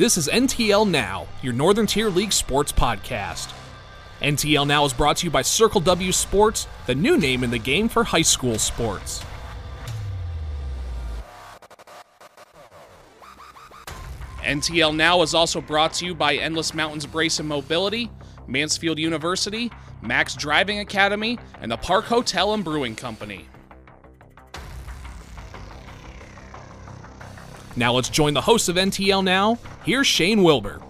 This is NTL Now, your Northern Tier League sports podcast. NTL Now is brought to you by Circle W Sports, the new name in the game for high school sports. NTL Now is also brought to you by Endless Mountains Brace and Mobility, Mansfield University, Max Driving Academy, and the Park Hotel and Brewing Company. Now let's join the hosts of NTL Now. Here's Shane Wilbur.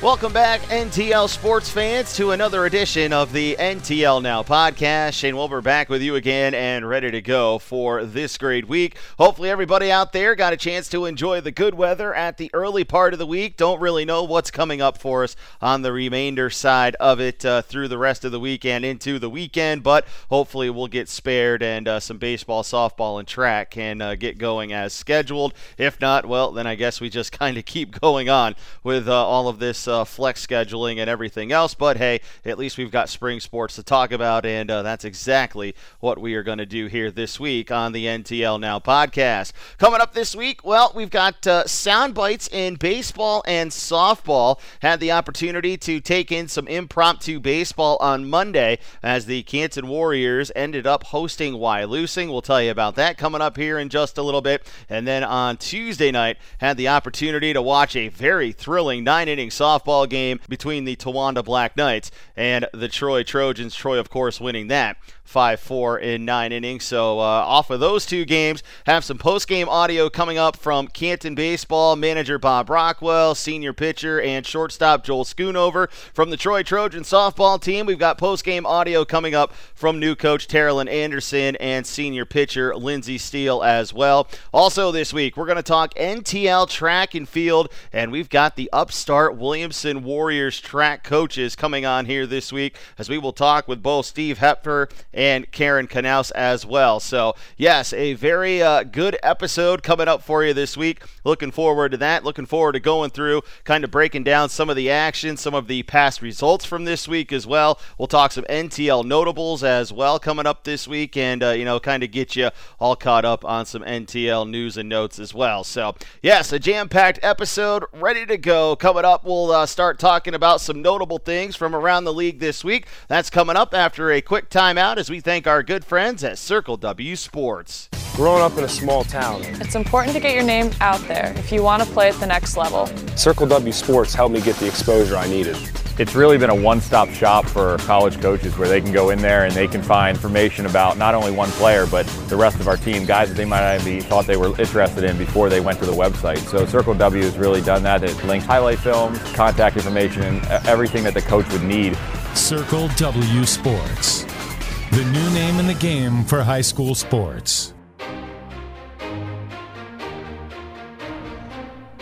Welcome back, NTL sports fans, to another edition of the NTL Now podcast. Shane Wilbur back with you again and ready to go for this great week. Hopefully, everybody out there got a chance to enjoy the good weather at the early part of the week. Don't really know what's coming up for us on the remainder side of it uh, through the rest of the weekend into the weekend, but hopefully, we'll get spared and uh, some baseball, softball, and track can uh, get going as scheduled. If not, well, then I guess we just kind of keep going on with uh, all of this uh, flex scheduling and everything else. But hey, at least we've got spring sports to talk about, and uh, that's exactly what we are going to do here this week on the NTL Now podcast. Coming up this week, well, we've got uh, sound bites in baseball and softball. Had the opportunity to take in some impromptu baseball on Monday as the Canton Warriors ended up hosting Wyalusing. We'll tell you about that coming up here in just a little bit. And then on Tuesday night, had the opportunity to watch a very thrilling nine inning softball softball game between the Towanda Black Knights and the Troy Trojans. Troy, of course, winning that 5 4 in nine innings. So, uh, off of those two games, have some post game audio coming up from Canton Baseball manager Bob Rockwell, senior pitcher and shortstop Joel Schoonover. From the Troy Trojan softball team, we've got post game audio coming up from new coach Terilyn Anderson and senior pitcher Lindsey Steele as well. Also, this week, we're going to talk NTL track and field, and we've got the upstart Williamson Warriors track coaches coming on here this week as we will talk with both Steve Hepfer and Karen Knaus as well. So, yes, a very uh, good episode coming up for you this week. Looking forward to that. Looking forward to going through, kind of breaking down some of the action, some of the past results from this week as well. We'll talk some NTL notables as well coming up this week and, uh, you know, kind of get you all caught up on some NTL news and notes as well. So, yes, a jam packed episode ready to go. Coming up, we'll uh, Uh, start talking about some notable things from around the league this week. That's coming up after a quick timeout as we thank our good friends at Circle W Sports. Growing up in a small town, it's important to get your name out there if you want to play at the next level. Circle W Sports helped me get the exposure I needed. It's really been a one-stop shop for college coaches where they can go in there and they can find information about not only one player but the rest of our team, guys that they might not be thought they were interested in before they went to the website. So Circle W has really done that. It links highlight films, contact information, and everything that the coach would need. Circle W Sports the new name in the game for high school sports.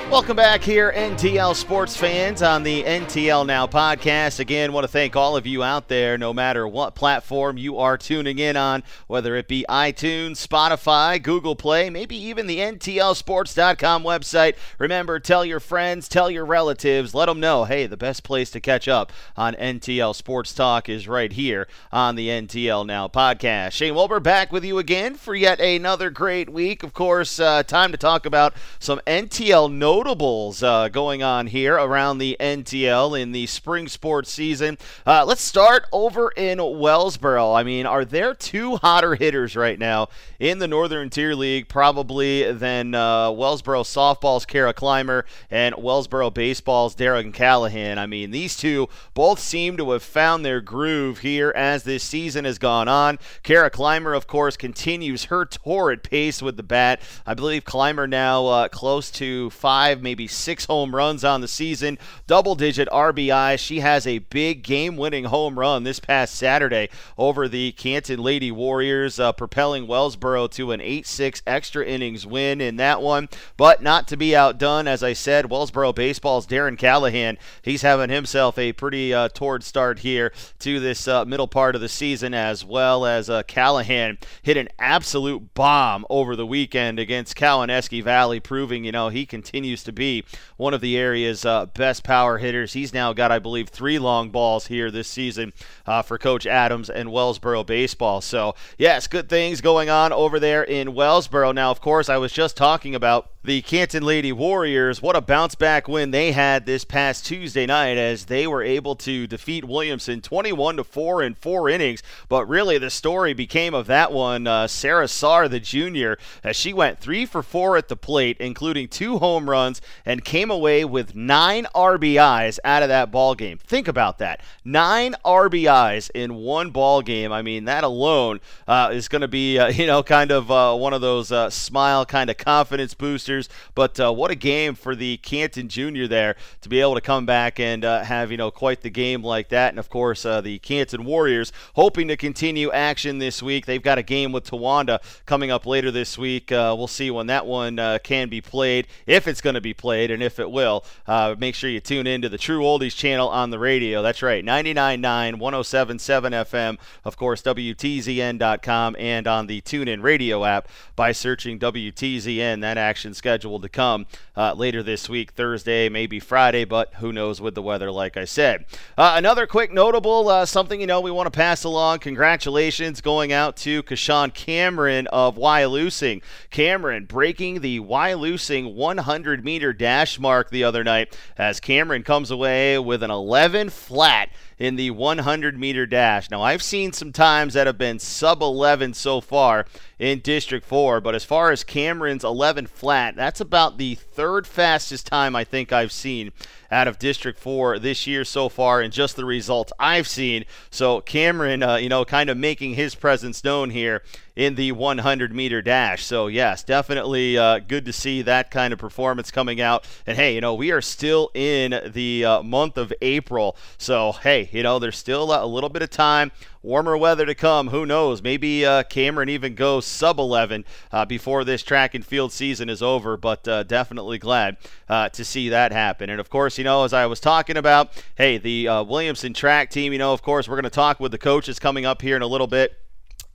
Welcome back here, NTL sports fans, on the NTL Now podcast. Again, want to thank all of you out there, no matter what platform you are tuning in on, whether it be iTunes, Spotify, Google Play, maybe even the NTLSports.com website. Remember, tell your friends, tell your relatives, let them know, hey, the best place to catch up on NTL Sports Talk is right here on the NTL Now podcast. Shane Wilbur back with you again for yet another great week. Of course, uh, time to talk about some NTL no notables uh, going on here around the NTL in the spring sports season. Uh, let's start over in Wellsboro. I mean, are there two hotter hitters right now in the Northern Tier League, probably than uh, Wellsboro softball's Kara Clymer and Wellsboro baseball's Darren Callahan? I mean, these two both seem to have found their groove here as this season has gone on. Kara Clymer, of course, continues her torrid pace with the bat. I believe Clymer now uh, close to five five, maybe six home runs on the season, double digit RBI. She has a big game winning home run this past Saturday over the Canton Lady Warriors, uh, propelling Wellsboro to an 8 6 extra innings win in that one. But not to be outdone, as I said, Wellsboro Baseball's Darren Callahan. He's having himself a pretty uh, toward start here to this uh, middle part of the season, as well as uh, Callahan hit an absolute bomb over the weekend against Cowanesque Valley, proving, you know, he continues used to be one of the area's uh, best power hitters. He's now got, I believe, three long balls here this season uh, for Coach Adams and Wellsboro baseball. So, yes, good things going on over there in Wellsboro. Now, of course, I was just talking about the Canton Lady Warriors. What a bounce back win they had this past Tuesday night as they were able to defeat Williamson 21 to 4 in four innings. But really, the story became of that one. Uh, Sarah Saar, the junior, as she went three for four at the plate, including two home runs, and came away with nine RBIs out of that ball game. Think about that: nine RBIs in one ball game. I mean, that alone uh, is going to be, uh, you know, kind of uh, one of those uh, smile kind of confidence boosters but uh, what a game for the Canton Junior there to be able to come back and uh, have you know quite the game like that. And of course, uh, the Canton Warriors hoping to continue action this week. They've got a game with Towanda coming up later this week. Uh, we'll see when that one uh, can be played, if it's going to be played, and if it will. Uh, make sure you tune in to the True Oldies channel on the radio. That's right, 99.9, 107.7 FM. Of course, WTZN.com and on the TuneIn Radio app by searching WTZN. That action's scheduled to come uh, later this week, Thursday, maybe Friday, but who knows with the weather, like I said. Uh, another quick notable, uh, something you know we want to pass along. Congratulations going out to Kashawn Cameron of Wyalusing. Cameron breaking the Wyalusing 100 meter dash mark the other night as Cameron comes away with an 11 flat in the 100 meter dash. Now, I've seen some times that have been sub 11 so far in District 4, but as far as Cameron's 11 flat, that's about the third fastest time I think I've seen out of District 4 this year so far and just the results I've seen. So Cameron, uh, you know, kind of making his presence known here in the 100 meter dash. So, yes, definitely uh, good to see that kind of performance coming out. And hey, you know, we are still in the uh, month of April. So, hey, you know, there's still a little bit of time warmer weather to come. Who knows? Maybe uh, Cameron even goes sub 11 uh, before this track and field season is over, but uh, definitely glad uh, to see that happen. And of course, you know, as I was talking about, hey, the uh, Williamson track team, you know, of course, we're going to talk with the coaches coming up here in a little bit.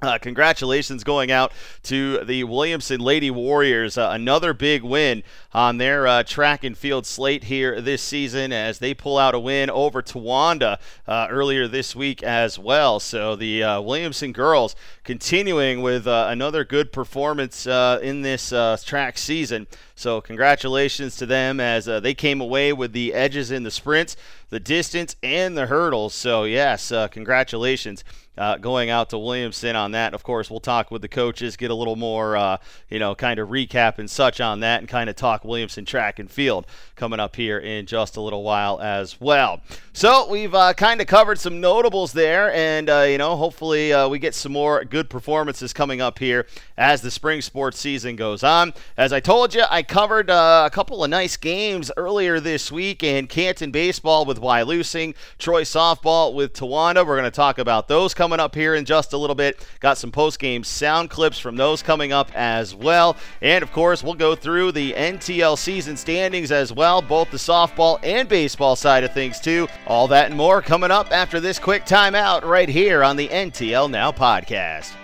Uh, congratulations going out to the Williamson Lady Warriors. Uh, another big win on their uh, track and field slate here this season as they pull out a win over Towanda uh, earlier this week as well. So the uh, Williamson girls continuing with uh, another good performance in this track season. So congratulations to them as they came away with the edges in the sprints, the distance, and the hurdles. So yes, congratulations uh, going out to Williamson on that. Of course, we'll talk with the coaches, get a little more, uh, you know, kind of recap and such on that, and kind of talk Williamson track and field coming up here in just a little while as well. So we've uh, kind of covered some notables there, and uh, you know, hopefully uh, we get some more good performances coming up here as the spring sports season goes on. As I told you, I covered uh, a couple of nice games earlier this week in Canton baseball with Wyalusing, Troy softball with Towanda. We're going to talk about those coming up here in just a little bit. Got some post game sound clips from those coming up as well. And of course, we'll go through the NTL season standings as well, both the softball and baseball side of things, too. All that and more coming up after this quick timeout right here on the NTL Now podcast.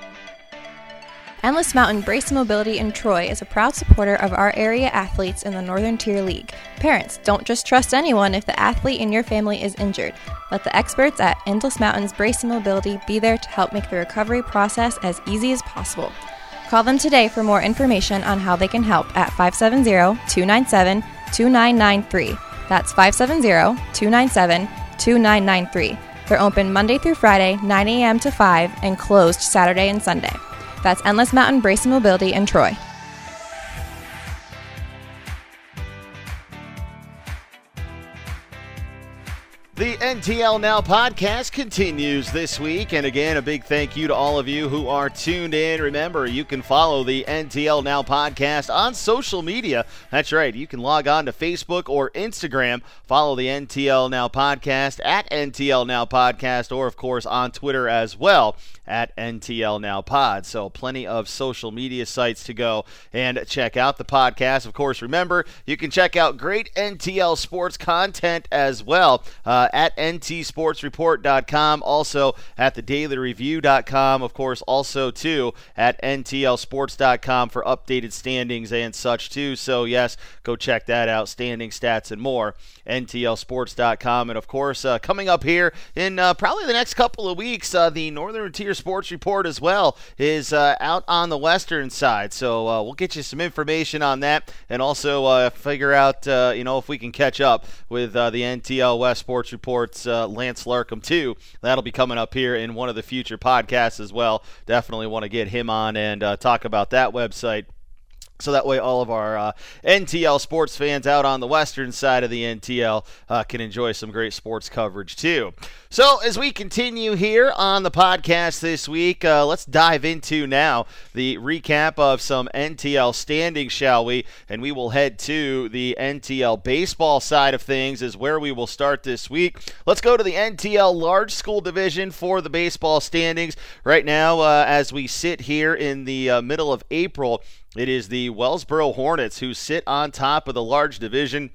Endless Mountain Brace Mobility in Troy is a proud supporter of our area athletes in the Northern Tier League. Parents, don't just trust anyone if the athlete in your family is injured. Let the experts at Endless Mountains Brace Mobility be there to help make the recovery process as easy as possible. Call them today for more information on how they can help at 570 297 2993. That's 570 297 2993. They're open Monday through Friday, 9 a.m. to 5, and closed Saturday and Sunday. That's Endless Mountain Brace and Mobility in Troy. The NTL Now podcast continues this week. And again, a big thank you to all of you who are tuned in. Remember, you can follow the NTL Now podcast on social media. That's right. You can log on to Facebook or Instagram, follow the NTL Now podcast at NTL Now podcast, or of course on Twitter as well at NTL Now Pod. So plenty of social media sites to go and check out the podcast. Of course, remember, you can check out great NTL sports content as well. Uh, at ntsportsreport.com, also at thedailyreview.com, of course, also too at ntlsports.com for updated standings and such too. So yes, go check that out, standing stats and more. ntlsports.com, and of course, uh, coming up here in uh, probably the next couple of weeks, uh, the Northern Tier Sports Report as well is uh, out on the western side. So uh, we'll get you some information on that, and also uh, figure out you know if we can catch up with the NTL West Sports Reports Lance Larkham too. That'll be coming up here in one of the future podcasts as well. Definitely want to get him on and talk about that website so that way, all of our uh, NTL sports fans out on the western side of the NTL uh, can enjoy some great sports coverage too. So, as we continue here on the podcast this week, uh, let's dive into now the recap of some NTL standings, shall we? And we will head to the NTL baseball side of things, is where we will start this week. Let's go to the NTL large school division for the baseball standings. Right now, uh, as we sit here in the uh, middle of April, it is the Wellsboro Hornets who sit on top of the large division.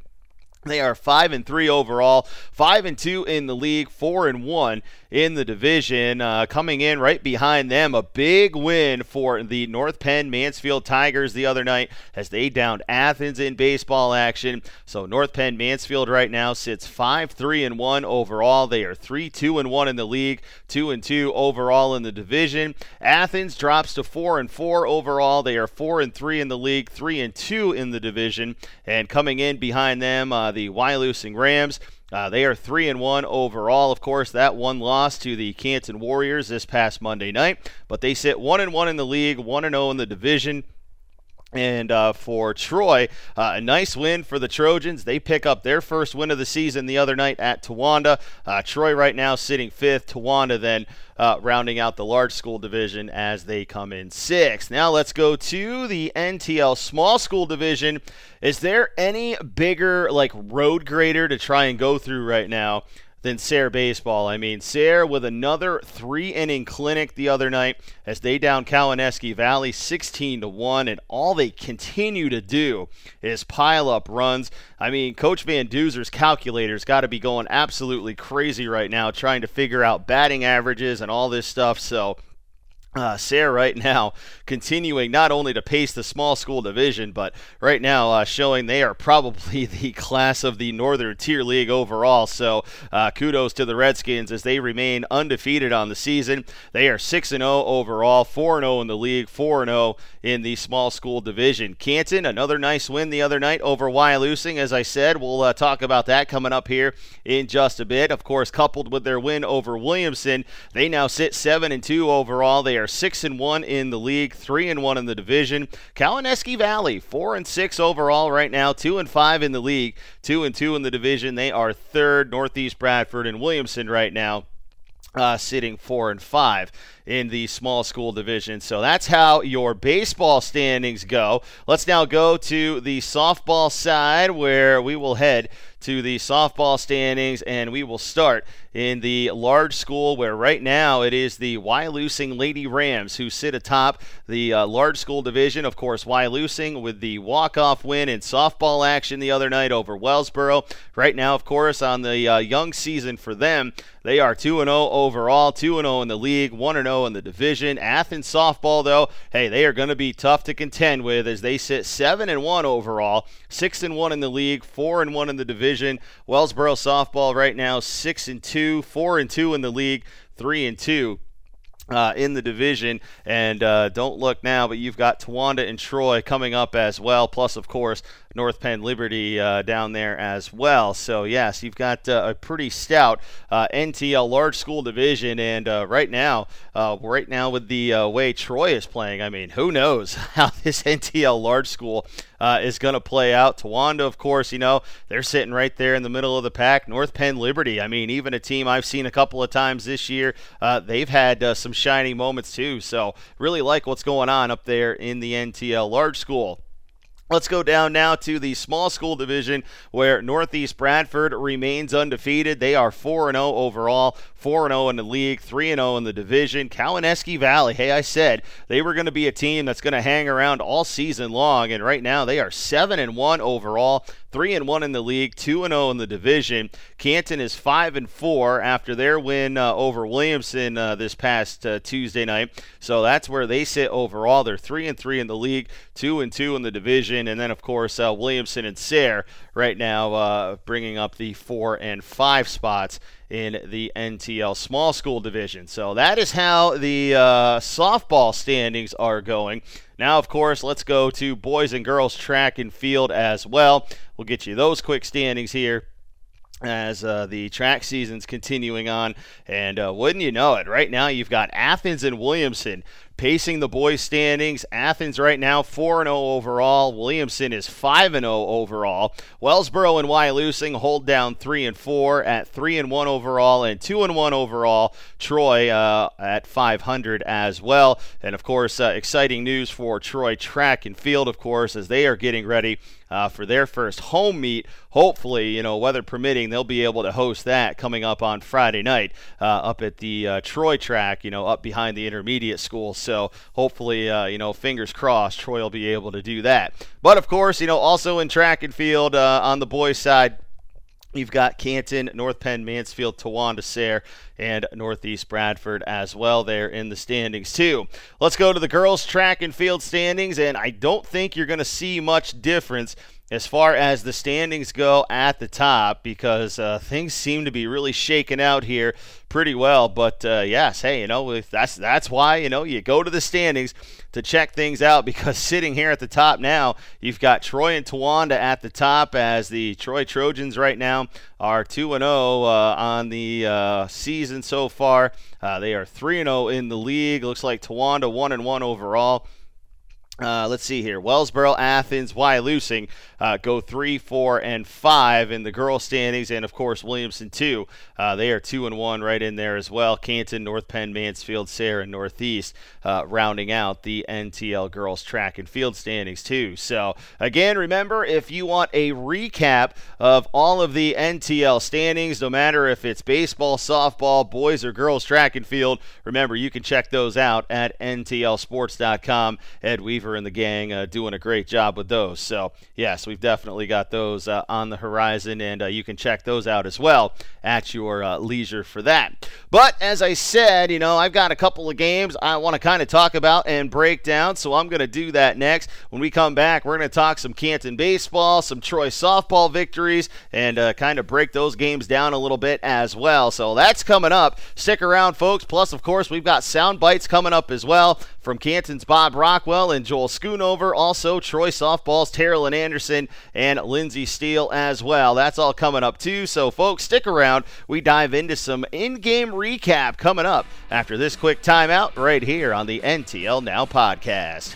They are five and three overall, five and two in the league, four and one in the division. Uh, coming in right behind them, a big win for the North Penn Mansfield Tigers the other night as they downed Athens in baseball action. So North Penn Mansfield right now sits five three and one overall. They are three two and one in the league, two and two overall in the division. Athens drops to four and four overall. They are four and three in the league, three and two in the division. And coming in behind them. Uh, the Wyalusing Rams. Uh, they are three and one overall. Of course, that one loss to the Canton Warriors this past Monday night, but they sit one and one in the league, one and zero oh in the division. And uh, for Troy, uh, a nice win for the Trojans. They pick up their first win of the season the other night at Towanda. Uh, Troy right now sitting fifth. Towanda then uh, rounding out the large school division as they come in sixth. Now let's go to the NTL small school division. Is there any bigger like road grader to try and go through right now than Sayre baseball. I mean, Sayre with another three-inning clinic the other night as they down Cowanesque Valley 16 to one, and all they continue to do is pile up runs. I mean, Coach Van Duzer's calculator's got to be going absolutely crazy right now, trying to figure out batting averages and all this stuff. So uh, Sayre right now continuing not only to pace the small school division, but right now uh, showing they are probably the class of the Northern Tier League overall. So uh, kudos to the Redskins as they remain undefeated on the season. They are 6 0 overall, 4 0 in the league, 4 0 in the small school division. Canton, another nice win the other night over Wyalusing. As I said, we'll uh, talk about that coming up here in just a bit. Of course, coupled with their win over Williamson, they now sit 7 and 2 overall. They are six and one in the league, three and one in the division. Cowanesque Valley, four and six overall right now, two and five in the league, two and two in the division. They are third. Northeast Bradford and Williamson right now. Uh, sitting four and five in the small school division. So that's how your baseball standings go. Let's now go to the softball side where we will head to the softball standings and we will start in the large school where right now it is the Wyalusing Lady Rams who sit atop the uh, large school division. Of course, Wyalusing with the walk-off win in softball action the other night over Wellsboro. Right now, of course, on the uh, young season for them, they are 2 0 overall, 2 0 in the league, 1 0 in the division. Athens softball, though, hey, they are going to be tough to contend with as they sit 7 and 1 overall, 6 and 1 in the league, 4 and 1 in the division. Wellsboro softball right now 6 and 2, 4 and 2 in the league, 3 and 2 uh, in the division. And uh, don't look now, but you've got Towanda and Troy coming up as well. Plus, of course, North Penn Liberty uh, down there as well. So, yes, you've got uh, a pretty stout uh, NTL large school division. And uh, right now, uh, right now with the uh, way Troy is playing, I mean, who knows how this NTL large school is going to play out. Towanda, of course, you know, they're sitting right there in the middle of the pack. North Penn Liberty, I mean, even a team I've seen a couple of times this year, they've had some shining moments too. So, really like what's going on up there in the NTL large school. Let's go down now to the small school division where Northeast Bradford remains undefeated. They are 4 0 overall, 4 0 in the league, 3 0 in the division. Cowanesque Valley, hey, I said they were going to be a team that's going to hang around all season long, and right now they are 7 and 1 overall. 3 and 1 in the league, 2 and 0 in the division. Canton is 5 and 4 after their win uh, over Williamson uh, this past uh, Tuesday night. So that's where they sit overall. They're 3 and 3 in the league, 2 and 2 in the division, and then of course uh, Williamson and Sayre right now uh, bringing up the 4 and 5 spots in the NTL small school division. So that is how the uh, softball standings are going. Now, of course, let's go to boys and girls track and field as well. We'll get you those quick standings here as uh, the track season's continuing on. And uh, wouldn't you know it, right now you've got Athens and Williamson pacing the boys' standings. Athens right now 4 0 overall. Williamson is 5 0 overall. Wellsboro and Wyalusing hold down 3 and 4 at 3 and 1 overall and 2 and 1 overall. Troy uh, at 500 as well. And of course, uh, exciting news for Troy track and field, of course, as they are getting ready uh, for their first home meet. Hopefully, you know, weather permitting, they'll be able to host that coming up on Friday night uh, up at the uh, Troy track, you know, up behind the intermediate school. So hopefully, uh, you know, fingers crossed, Troy will be able to do that. But of course, you know, also in track and field uh, on the boys' side, You've got Canton, North Penn, Mansfield, Towanda, Sayre, and Northeast Bradford as well there in the standings, too. Let's go to the girls' track and field standings, and I don't think you're going to see much difference as far as the standings go at the top because uh, things seem to be really shaken out here pretty well. But uh, yes, hey, you know that's that's why you know you go to the standings to check things out because sitting here at the top now, you've got Troy and Towanda at the top as the Troy Trojans right now are two and zero uh, on the uh, season so far. Uh, they are three and zero in the league. Looks like Towanda one and one overall. Uh, let's see here. Wellsboro, Athens, Wyalusing uh, go three, four, and five in the girls' standings, and of course Williamson two. Uh, they are two and one right in there as well. Canton, North Penn, Mansfield, Sayre, and Northeast uh, rounding out the NTL girls' track and field standings too. So again, remember if you want a recap of all of the NTL standings, no matter if it's baseball, softball, boys or girls track and field, remember you can check those out at ntlsports.com. Ed Weaver and the gang uh, doing a great job with those. So, yes, we've definitely got those uh, on the horizon, and uh, you can check those out as well at your uh, leisure for that. But as I said, you know, I've got a couple of games I want to kind of talk about and break down, so I'm going to do that next. When we come back, we're going to talk some Canton baseball, some Troy softball victories, and uh, kind of break those games down a little bit as well. So that's coming up. Stick around, folks. Plus, of course, we've got sound bites coming up as well from Canton's Bob Rockwell and Joel Schoonover. Also, Troy Softball's Terrell Anderson and Lindsey Steele as well. That's all coming up too. So, folks, stick around. We dive into some in-game recap coming up after this quick timeout right here on the NTL Now podcast.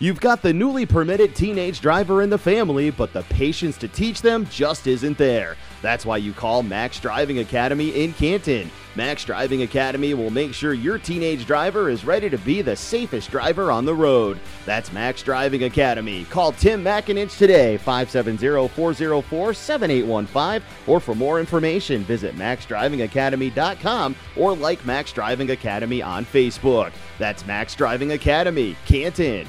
You've got the newly permitted teenage driver in the family, but the patience to teach them just isn't there. That's why you call Max Driving Academy in Canton. Max Driving Academy will make sure your teenage driver is ready to be the safest driver on the road. That's Max Driving Academy. Call Tim McIninch today, 570-404-7815, or for more information, visit maxdrivingacademy.com or like Max Driving Academy on Facebook. That's Max Driving Academy, Canton.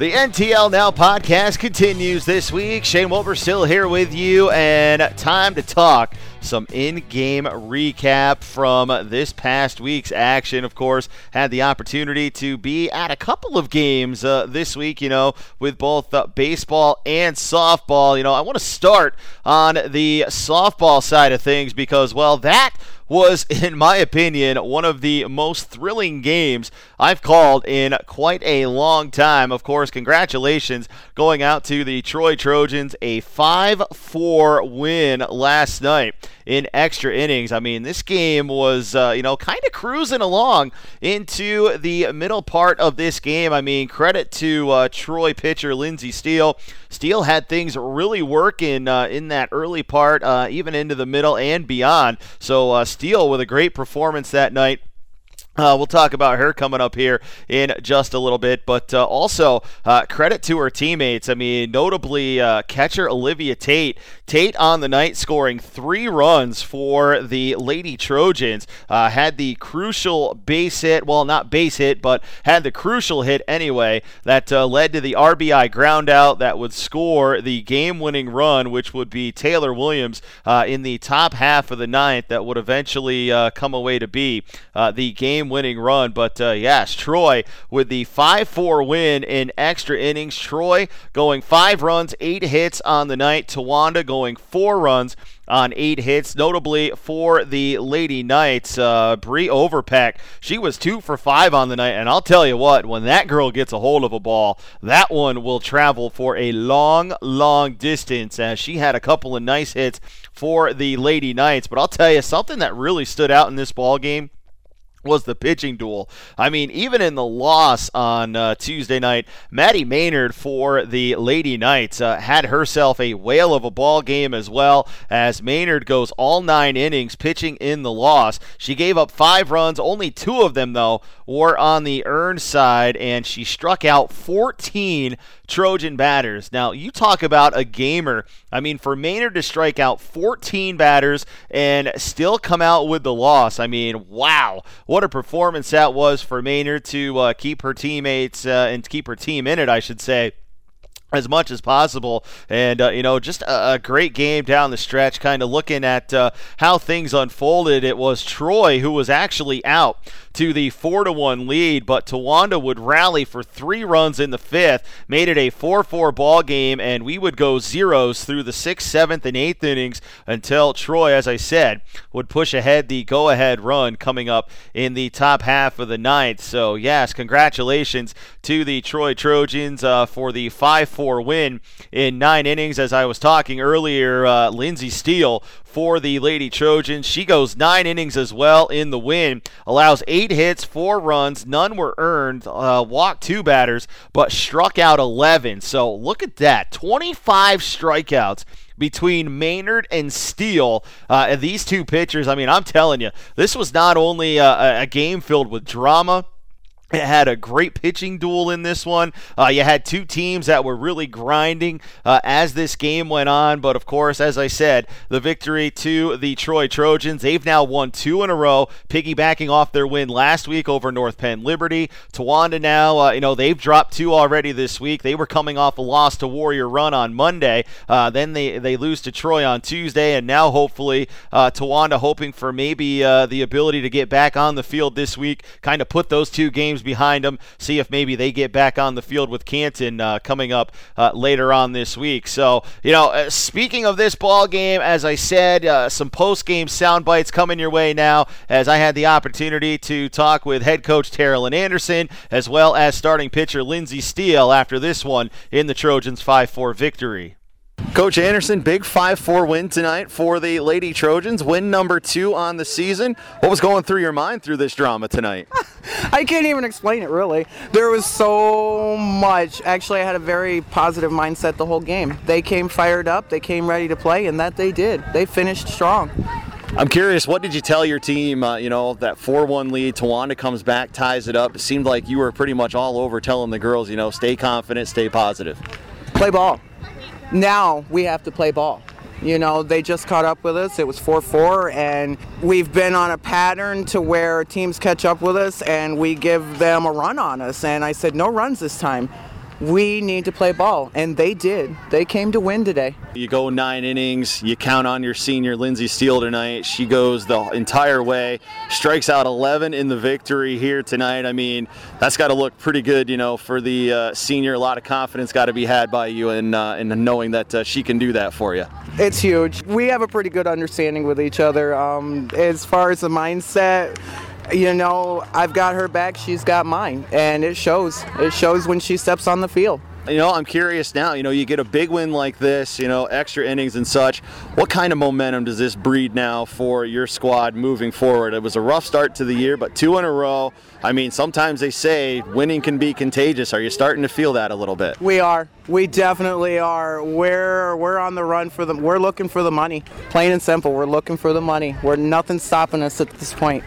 The NTL Now podcast continues this week. Shane Wilbur still here with you, and time to talk some in-game recap from this past week's action. Of course, had the opportunity to be at a couple of games uh, this week. You know, with both uh, baseball and softball. You know, I want to start on the softball side of things because, well, that was, in my opinion, one of the most thrilling games I've called in quite a long time. Of course, congratulations going out to the Troy Trojans, a 5 4 win last night in extra innings. I mean, this game was, uh, you know, kind of cruising along into the middle part of this game. I mean, credit to uh, Troy pitcher Lindsey Steele. Steele had things really working uh, in that early part, uh, even into the middle and beyond. So, uh, Steele with a great performance that night. Uh, we'll talk about her coming up here in just a little bit, but uh, also uh, credit to her teammates. I mean, notably uh, catcher Olivia Tate. Tate on the night scoring three runs for the Lady Trojans. Uh, had the crucial base hit, well, not base hit, but had the crucial hit anyway that uh, led to the RBI ground out that would score the game winning run, which would be Taylor Williams in the top half of the ninth, that would eventually come away to be the game winning run. But uh, yes, Troy with the 5 4 win in extra innings. Troy going five runs, eight hits on the night. Towanda going four runs on eight hits. Notably for the Lady Knights, uh, Bree Overpeck, she was two for five on the night. And I'll tell you what, when that girl gets a hold of a ball, that one will travel for a long, long distance. As she had a couple of nice hits for the Lady Knights. But I'll tell you something that really stood out in this ball game was the pitching duel. I mean, even in the loss on uh, Tuesday night, Maddie Maynard for the Lady Knights uh, had herself a whale of a ball game as well as Maynard goes all nine innings pitching in the loss. She gave up five runs, only two of them, though, were on the earned side, and she struck out 14 Trojan batters. Now, you talk about a gamer. I mean, for Maynard to strike out 14 batters and still come out with the loss, I mean, wow what a performance that was for Maynard to uh, keep her teammates uh, and keep her team in it, I should say as much as possible. And, uh, you know, just a, a, great game down the stretch, kind of looking at uh, how things unfolded. It was Troy who was actually out to the 4 to 1 lead, but Towanda would rally for three runs in the fifth, made it a 4 4 ball game, and we would go zeros through the sixth, seventh, and eighth innings until Troy, as I said, would push ahead the go ahead run coming up in the top half of the ninth. So, yes, congratulations to the Troy Trojans uh, for the 5 4 win in nine innings. As I was talking earlier, uh, Lindsey Steele for the Lady Trojans. She goes nine innings as well in the win, allows eight hits, four runs, none were earned, uh, walked two batters, but struck out 11. So look at that 25 strikeouts between Maynard and Steele. Uh, these two pitchers, I mean, I'm telling you, this was not only a game filled with drama it had a great pitching duel in this one. Uh, you had two teams that were really grinding uh, as this game went on. But of course, as I said, the victory to the Troy Trojans. They've now won two in a row, piggybacking off their win last week over North Penn Liberty. Towanda now, uh, you know, they've dropped two already this week. They were coming off a loss to Warrior Run on Monday. Uh, then they, they lose to Troy on Tuesday. And now, hopefully, uh, Towanda hoping for maybe uh, the ability to get back on the field this week, kind of put those two games behind them. See if maybe they get back on the field with Canton uh, coming up uh, later on this week. So, you know, uh, speaking of this ball game, as I said, uh, some post game sound bites coming your way now. As I had the opportunity to talk with head coach Terrellin Anderson as well as starting pitcher Lindsey Steele after this one in the Trojans 5-4 victory. Coach Anderson, big 5 4 win tonight for the Lady Trojans. Win number two on the season. What was going through your mind through this drama tonight? I can't even explain it, really. There was so much. Actually, I had a very positive mindset the whole game. They came fired up, they came ready to play, and that they did. They finished strong. I'm curious, what did you tell your team? Uh, you know, that 4 1 lead, Towanda comes back, ties it up. It seemed like you were pretty much all over telling the girls, you know, stay confident, stay positive. Play ball now we have to play ball. You know, they just caught up with us. It was 4 4, and we've been on a pattern to where teams catch up with us and we give them a run on us. And I said, no runs this time we need to play ball. And they did. They came to win today. You go nine innings, you count on your senior Lindsey Steele tonight. She goes the entire way, strikes out 11 in the victory here tonight. I mean, that's got to look pretty good, you know, for the uh, senior. A lot of confidence got to be had by you in, uh, in knowing that uh, she can do that for you. It's huge. We have a pretty good understanding with each other. Um, as far as the mindset, you know, I've got her back, she's got mine, and it shows. It shows when she steps on the field. You know, I'm curious now. You know, you get a big win like this, you know, extra innings and such. What kind of momentum does this breed now for your squad moving forward? It was a rough start to the year, but two in a row. I mean, sometimes they say winning can be contagious. Are you starting to feel that a little bit? We are. We definitely are. We're we're on the run for them. We're looking for the money. Plain and simple. We're looking for the money. We're nothing stopping us at this point.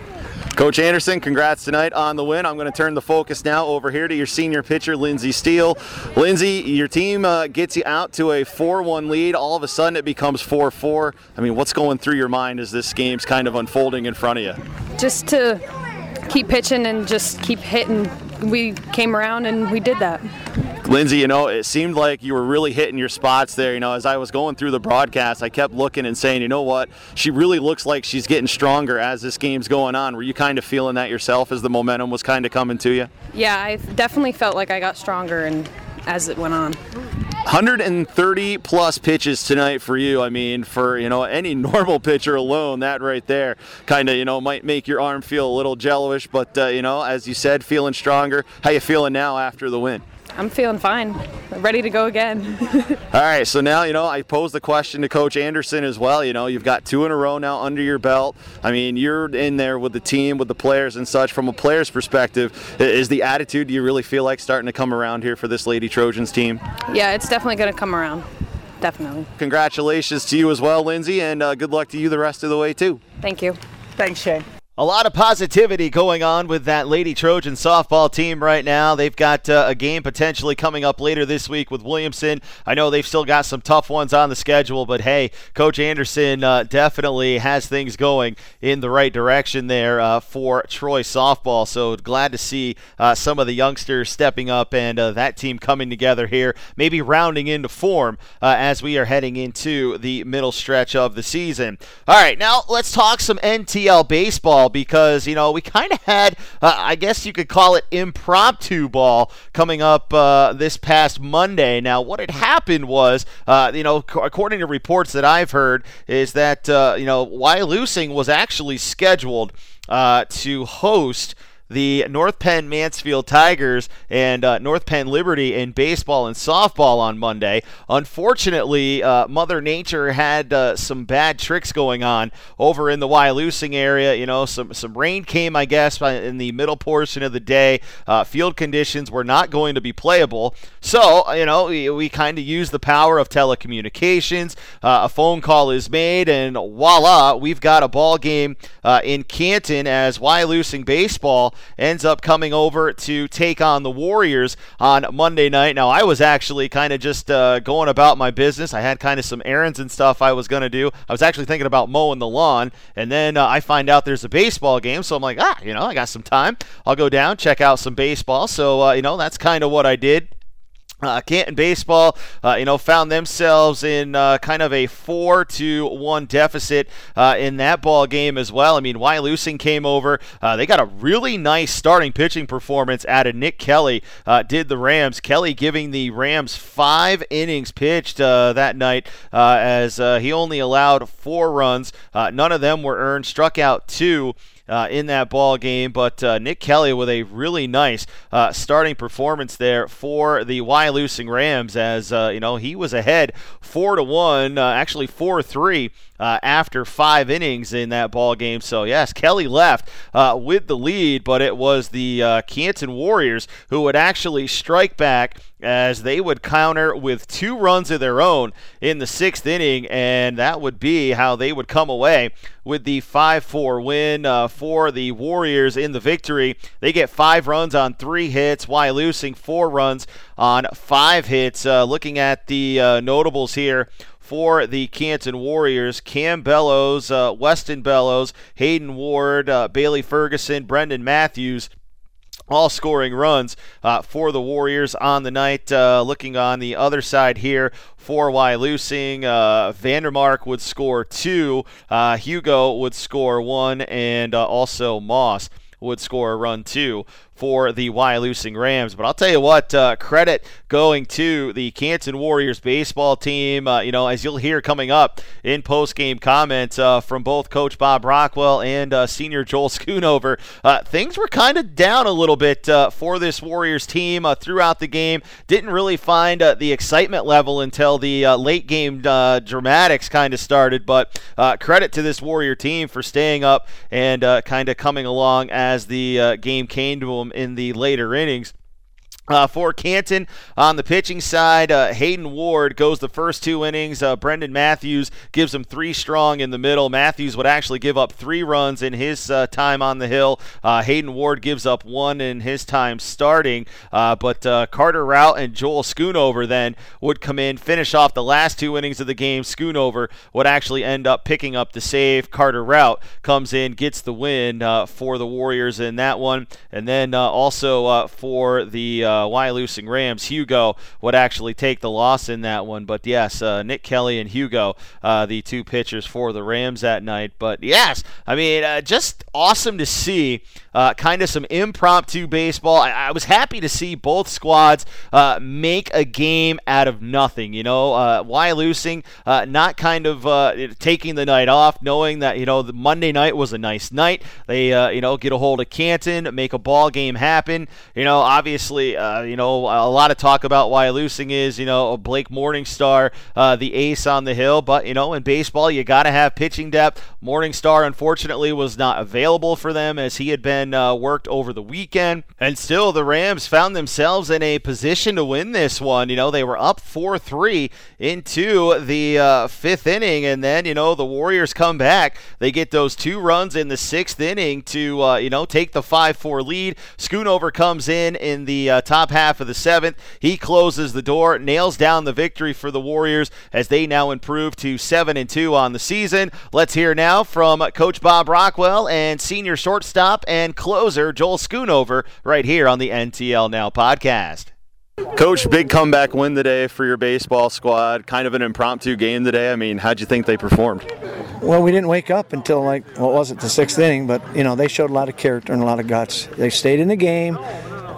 Coach Anderson, congrats tonight on the win. I'm going to turn the focus now over here to your senior pitcher, Lindsey Steele. Lindsey, your team uh, gets you out to a 4 1 lead. All of a sudden, it becomes 4 4. I mean, what's going through your mind as this game's kind of unfolding in front of you? Just to keep pitching and just keep hitting. We came around and we did that. Lindsey, you know, it seemed like you were really hitting your spots there. You know, as I was going through the broadcast, I kept looking and saying, you know what, she really looks like she's getting stronger as this game's going on. Were you kind of feeling that yourself as the momentum was kind of coming to you? Yeah, I definitely felt like I got stronger and as it went on. 130 plus pitches tonight for you. I mean, for you know any normal pitcher alone, that right there kind of you know might make your arm feel a little jelloish. But uh, you know, as you said, feeling stronger. How you feeling now after the win? I'm feeling fine. Ready to go again. All right, so now, you know, I posed the question to Coach Anderson as well. You know, you've got two in a row now under your belt. I mean, you're in there with the team, with the players and such. From a player's perspective, is the attitude, do you really feel like starting to come around here for this Lady Trojans team? Yeah, it's definitely going to come around. Definitely. Congratulations to you as well, Lindsey, and uh, good luck to you the rest of the way, too. Thank you. Thanks, Shane. A lot of positivity going on with that Lady Trojan softball team right now. They've got uh, a game potentially coming up later this week with Williamson. I know they've still got some tough ones on the schedule, but hey, Coach Anderson uh, definitely has things going in the right direction there uh, for Troy softball. So glad to see uh, some of the youngsters stepping up and uh, that team coming together here, maybe rounding into form uh, as we are heading into the middle stretch of the season. All right, now let's talk some NTL baseball because, you know, we kind of had, uh, I guess you could call it impromptu ball coming up uh, this past Monday. Now, what had happened was, uh, you know, according to reports that I've heard, is that, uh, you know, Wyalusing was actually scheduled uh, to host the North Penn Mansfield Tigers and uh, North Penn Liberty in baseball and softball on Monday. Unfortunately, uh, Mother Nature had uh, some bad tricks going on over in the Wyalusing area. You know, some some rain came, I guess, in the middle portion of the day. Uh, field conditions were not going to be playable, so you know we, we kind of use the power of telecommunications. Uh, a phone call is made, and voila, we've got a ball game uh, in Canton as Wyalusing baseball ends up coming over to take on the Warriors on Monday night. Now, I was actually kind of just uh, going about my business. I had kind of some errands and stuff I was going to do. I was actually thinking about mowing the lawn, and then uh, I find out there's a baseball game, so I'm like, ah, you know, I got some time. I'll go down, check out some baseball. So, uh, you know, that's kind of what I did. Uh, Canton baseball, uh, you know, found themselves in uh, kind of a four to one deficit uh, in that ball game as well. I mean, Wyalusing came over. Uh, they got a really nice starting pitching performance out of Nick Kelly. Uh, did the Rams? Kelly giving the Rams five innings pitched that night, as he only allowed four runs. none of them were earned. Struck out two uh, in that ball game. But uh, Nick Kelly with a really nice uh, starting performance there for the Wyalusing Rams, as uh, you know he was ahead four to one, uh, actually four three uh, after five innings in that ball game. So yes, Kelly left uh, with the lead, but it was the uh, Canton Warriors who would actually strike back as they would counter with two runs of their own in the sixth inning, and that would be how they would come away with the 5-4 win uh, for the Warriors in the victory. They get five runs on three hits, while losing four runs on five hits. Uh, looking at the uh, notables here for the Canton Warriors. Cam Bellows, uh, Weston Bellows, Hayden Ward, uh, Bailey Ferguson, Brendan Matthews all scoring runs uh, for the Warriors on the night. Uh, looking on the other side here for Wyalusing, uh, Vandermark would score two, uh, Hugo would score one, and uh, also Moss would score a run too for the Wyalusing Rams. But I'll tell you what, uh, credit going to the Canton Warriors baseball team. Uh, you know, as you'll hear coming up in post-game comments uh, from both Coach Bob Rockwell and uh, Senior Joel Schoonover, uh, things were kind of down a little bit uh, for this Warriors team throughout the game. Didn't really find the excitement level until the late game dramatics kind of started. But credit to this Warrior team for staying up and kind of coming along as the game came to them in the later innings. Uh, for Canton on the pitching side, uh, Hayden Ward goes the first two innings. Uh, Brendan Matthews gives him three strong in the middle. Matthews would actually give up three runs in his uh, time on the hill. Uh, Hayden Ward gives up one in his time starting. Uh, but Carter Rout and Joel Schoonover then would come in, finish off the last two innings of the game. Schoonover would actually end up picking up the save. Carter Rout comes in, gets the win for the Warriors in that one. And then also for the uh, Wyalusing Rams, Hugo would actually take the loss in that one. But yes, uh, Nick Kelly and Hugo, uh, the two pitchers for the Rams that night. But yes, I mean, uh, just awesome to see uh, kind of some impromptu baseball. I, I, was happy to see both squads uh, make a game out of nothing. You know, uh, uh, not kind of taking the night off, knowing that you know the Monday night was a nice night. They you know get a hold of Canton, make a ball game happen. You know, obviously, uh, you know a lot of talk about Wyalusing is you know Blake Morningstar, the ace on the hill, but you know in baseball you got to have pitching depth. Morningstar unfortunately was not available for them as he had been been uh, worked over the weekend. And still, the Rams found themselves in a position to win this one. You know, they were up 4 3 into the uh, fifth inning. And then, you know, the Warriors come back. They get those two runs in the sixth inning to, uh, you know, take the 5 4 lead. Schoonover comes in in the uh, top half of the seventh. He closes the door, nails down the victory for the Warriors as they now improve to 7 and 2 on the season. Let's hear now from Coach Bob Rockwell and senior shortstop and closer Joel Schoonover right here on the NTL Now podcast. Coach, big comeback win today for your baseball squad. Kind of an impromptu game today. I mean, how'd you think they performed? Well, we didn't wake up until like what was it, the sixth inning? But you know, they showed a lot of character and a lot of guts. They stayed in the game.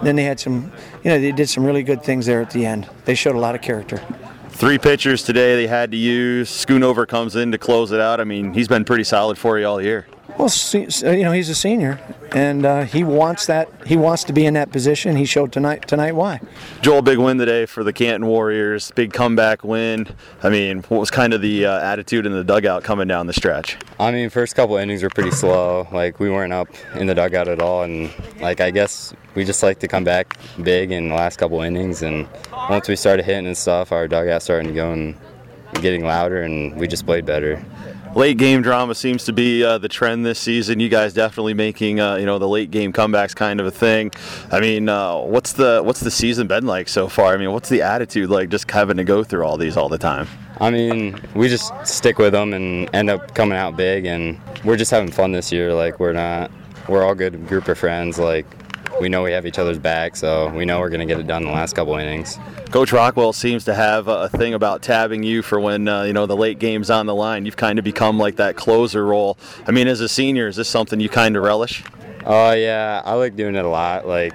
Then they had some, you know, they did some really good things there at the end. They showed a lot of character. Three pitchers today they had to use. Schoonover comes in to close it out. I mean, he's been pretty solid for you all year. Well, you know, he's a senior, and uh, he wants that. He wants to be in that position. He showed tonight. Tonight, why? Joel, big win today for the Canton Warriors. Big comeback win. I mean, what was kind of the uh, attitude in the dugout coming down the stretch? I mean, first couple innings were pretty slow. Like we weren't up in the dugout at all, and like I guess we just like to come back big in the last couple innings. And once we started hitting and stuff, our dugout started to go and getting louder, and we just played better late game drama seems to be uh, the trend this season. You guys definitely making uh, you know the late game comebacks kind of a thing. I mean, uh, what's the what's the season been like so far? I mean, what's the attitude like just having to go through all these all the time? I mean, we just stick with them and end up coming out big, and we're just having fun this year. Like we're not, we're all good group of friends. Like we know we have each other's back, so we know we're going to get it done in the last couple innings. Coach Rockwell seems to have a thing about tabbing you for when uh, you know the late game's on the line. You've kind of become like that closer role. I mean, as a senior, is this something you kind of relish? Oh uh, yeah, I like doing it a lot. Like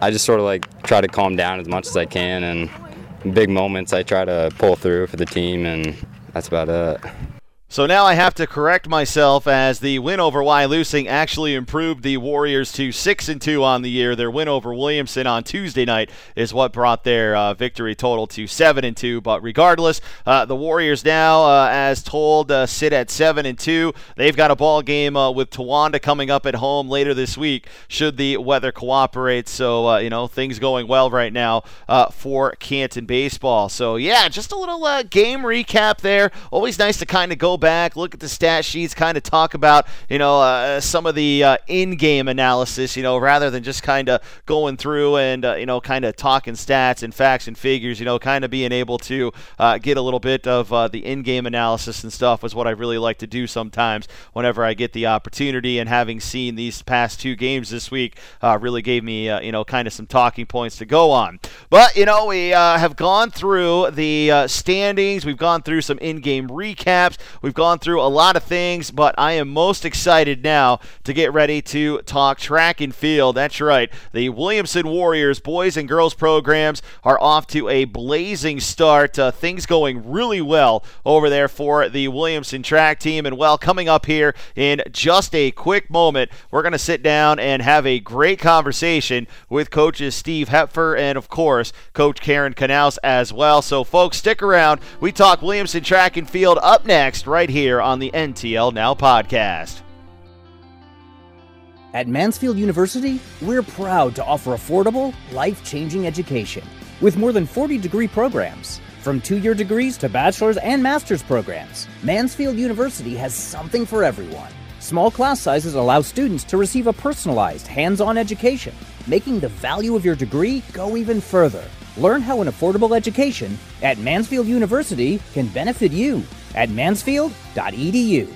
I just sort of like try to calm down as much as I can, and big moments I try to pull through for the team, and that's about it. So now I have to correct myself as the win over Wyalusing actually improved the Warriors to 6 and 2 on the year. Their win over Williamson on Tuesday night is what brought their uh, victory total to 7 and 2. But regardless, uh, the Warriors now, uh, as told, uh, sit at 7 and 2. They've got a ball game uh, with Towanda coming up at home later this week, should the weather cooperate. So uh, you know things going well right now for Canton baseball. So yeah, just a little game recap there. Always nice to kind of go back, look at the stat sheets, kind of talk about, you know, uh, some of the uh, in-game analysis, you know, rather than just kind of going through and, uh, you know, kind of talking stats and facts and figures, you know, kind of being able to uh, get a little bit of uh, the in-game analysis and stuff is what I really like to do sometimes whenever I get the opportunity. And having seen these past two games this week uh, really gave me, you know, kind of some talking points to go on. But, you know, we have gone through the standings. We've gone through some in-game recaps. We've gone through a lot of things, but I am most excited now to get ready to talk track and field. That's right. The Williamson Warriors boys and girls programs are off to a blazing start. Uh, things going really well over there for the Williamson track team. And well, coming up here in just a quick moment, we're going to sit down and have a great conversation with coaches Steve Hepfer and, of course, Coach Karen Knaus as well. So, folks, stick around. We talk Williamson track and field up next, right right here on the NTL Now podcast. At Mansfield University, we're proud to offer affordable, life changing education with more than 40 degree programs. From two year degrees to bachelor's and master's programs, Mansfield University has something for everyone. Small class sizes allow students to receive a personalized, hands on education, making the value of your degree go even further. Learn how an affordable education at Mansfield University can benefit you at mansfield.edu.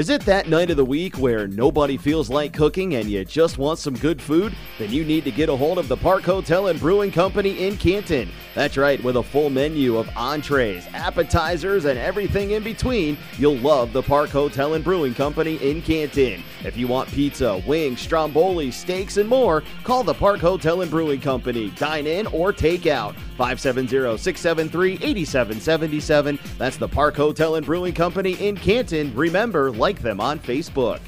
Is it that night of the week where nobody feels like cooking and you just want some good food? Then you need to get a hold of the Park Hotel and Brewing Company in Canton. That's right, with a full menu of entrees, appetizers, and everything in between, you'll love the Park Hotel and Brewing Company in Canton. If you want pizza, wings, stromboli, steaks, and more, call the Park Hotel and Brewing Company. Dine in or take out. 570-673-8777. That's the Park Hotel and Brewing Company in Canton. Remember, like them on Facebook.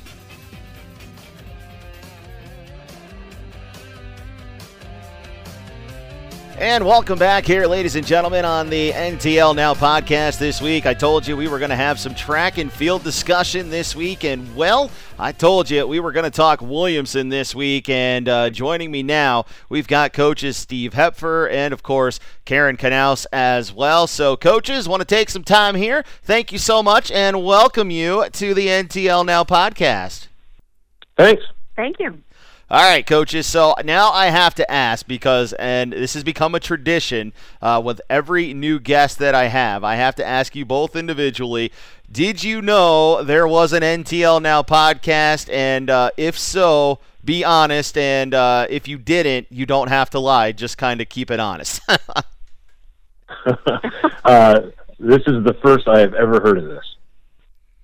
And welcome back here, ladies and gentlemen, on the NTL Now podcast this week. I told you we were going to have some track and field discussion this week, and well, I told you we were going to talk Williamson this week. And uh, joining me now, we've got coaches Steve Hepfer and, of course, Karen Knaus as well. So, coaches, want to take some time here. Thank you so much and welcome you to the NTL Now podcast. Thanks. Thank you. All right, coaches. So now I have to ask because, and this has become a tradition uh, with every new guest that I have, I have to ask you both individually. Did you know there was an NTL Now podcast? And uh, if so, be honest. And uh, if you didn't, you don't have to lie. Just kind of keep it honest. uh, this is the first I have ever heard of this.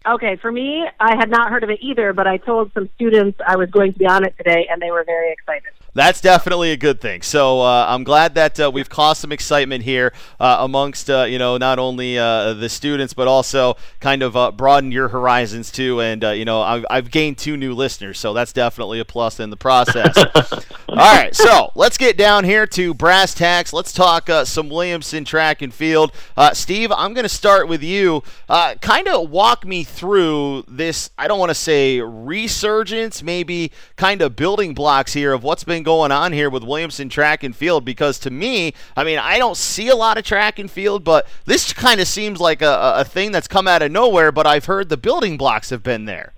Okay, for me, I had not heard of it either, but I told some students I was going to be on it today, and they were very excited. That's definitely a good thing. So uh, I'm glad that uh, we've caused some excitement here uh, amongst uh, you know not only uh, the students but also kind of uh, broaden your horizons too. And you know I've, I've, gained two new listeners, so that's definitely a plus in the process. All right, so let's get down here to brass tacks. Let's talk some Williamson track and field. Steve, I'm going to start with you. kind of walk me through this. I don't want to say resurgence, maybe kind of building blocks here of what's been going on here with Williamson track and field because to me, I mean, I don't see a lot of track and field, but this kind of seems like a, a thing that's come out of nowhere, but I've heard the building blocks have been there.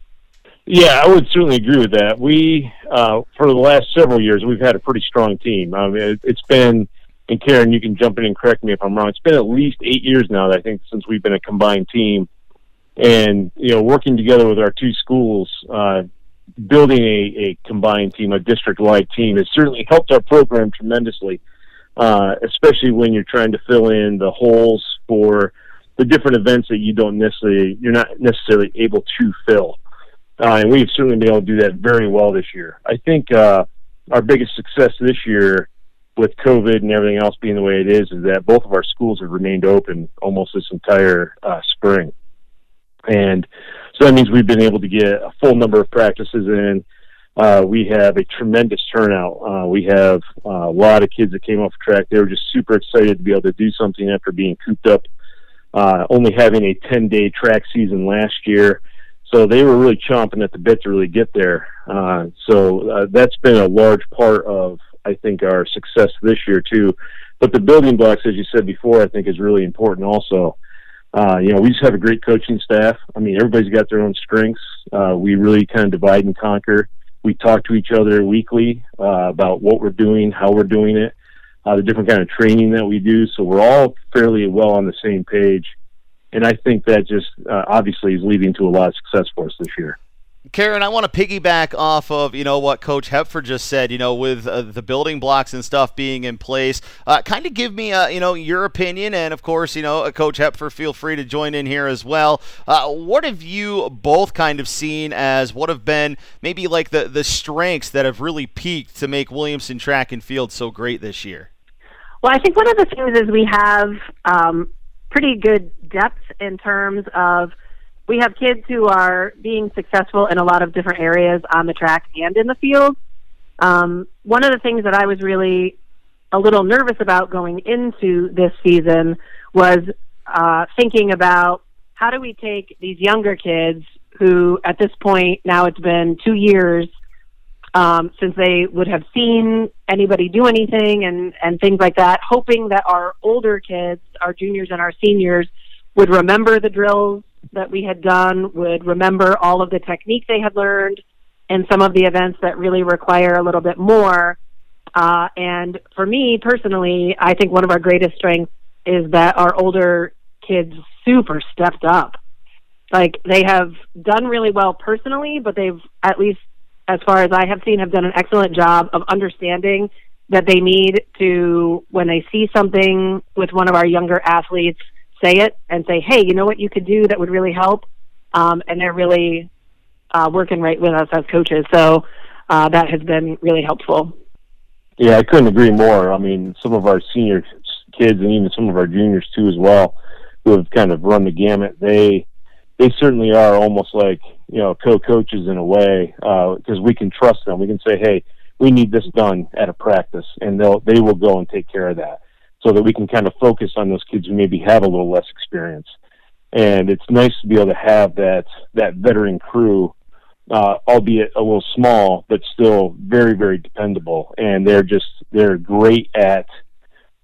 Yeah, I would certainly agree with that. We, uh, for the last several years, we've had a pretty strong team. I mean, it, it's been, and Karen, you can jump in and correct me if I'm wrong. It's been at least eight years now, that I think, since we've been a combined team. And, you know, working together with our two schools, uh, building a, a combined team, a district-wide team, has certainly helped our program tremendously, uh, especially when you're trying to fill in the holes for the different events that you don't necessarily you're not necessarily able to fill. Uh, and we've certainly been able to do that very well this year. I think uh, our biggest success this year with COVID and everything else being the way it is, is that both of our schools have remained open almost this entire uh, spring. And so that means we've been able to get a full number of practices in. Uh, we have a tremendous turnout. Uh, we have uh, a lot of kids that came off track. They were just super excited to be able to do something after being cooped up, uh, only having a 10 day track season last year. So they were really chomping at the bit to really get there. Uh, so uh, that's been a large part of, I think, our success this year, too. But the building blocks, as you said before, I think is really important also. Uh, you know, we just have a great coaching staff. I mean, everybody's got their own strengths. Uh, we really kind of divide and conquer. We talk to each other weekly uh, about what we're doing, how we're doing it, uh, the different kind of training that we do. So we're all fairly well on the same page. And I think that just uh, obviously is leading to a lot of success for us this year. Karen, I want to piggyback off of you know what Coach Hepfer just said. You know, with uh, the building blocks and stuff being in place, uh, kind of give me uh, you know your opinion, and of course you know uh, Coach Hepfer, feel free to join in here as well. Uh, what have you both kind of seen as what have been maybe like the the strengths that have really peaked to make Williamson Track and Field so great this year? Well, I think one of the things is we have um, pretty good depth in terms of we have kids who are being successful in a lot of different areas on the track and in the field. Um, one of the things that I was really a little nervous about going into this season was uh, thinking about how do we take these younger kids who at this point now it's been two years um, since they would have seen anybody do anything and, and things like that, hoping that our older kids, our juniors and our seniors, would remember the drills that we had done, would remember all of the technique they had learned, and some of the events that really require a little bit more. Uh, and for me personally, I think one of our greatest strengths is that our older kids super stepped up. Like they have done really well personally, but they've at least as far as I have seen, have done an excellent job of understanding that they need to, when they see something with one of our younger athletes, say it and say, hey, you know what you could do that would really help? Um, and they're really uh, working right with us as coaches. So uh, that has been really helpful. Yeah, I couldn't agree more. I mean, some of our senior kids and even some of our juniors too, as well, who have kind of run the gamut. They they certainly are almost like you know co-coaches in a way because uh, we can trust them. We can say, hey, we need this done at a practice, and they'll they will go and take care of that, so that we can kind of focus on those kids who maybe have a little less experience. And it's nice to be able to have that that veteran crew, uh, albeit a little small, but still very very dependable. And they're just they're great at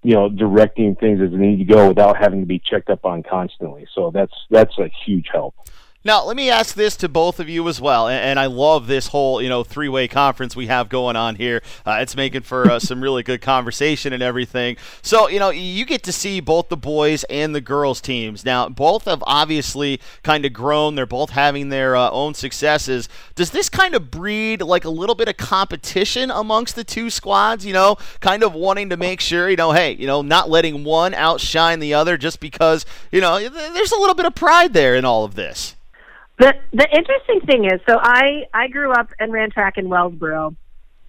you know directing things as they need to go without having to be checked up on constantly. So that's that's a huge help. Now, let me ask this to both of you as well, and, I love this whole you know three way conference we have going on here. Uh, it's making for uh, some really good conversation and everything. So you know you get to see both the boys and the girls teams. Now, both have obviously kind of grown. They're both having their uh, own successes. Does this kind of breed like a little bit of competition amongst the two squads? You know, kind of wanting to make sure you know, hey, you know, not letting one outshine the other just because you know there's a little bit of pride there in all of this. The the interesting thing is, so I I grew up and ran track in Wellsboro,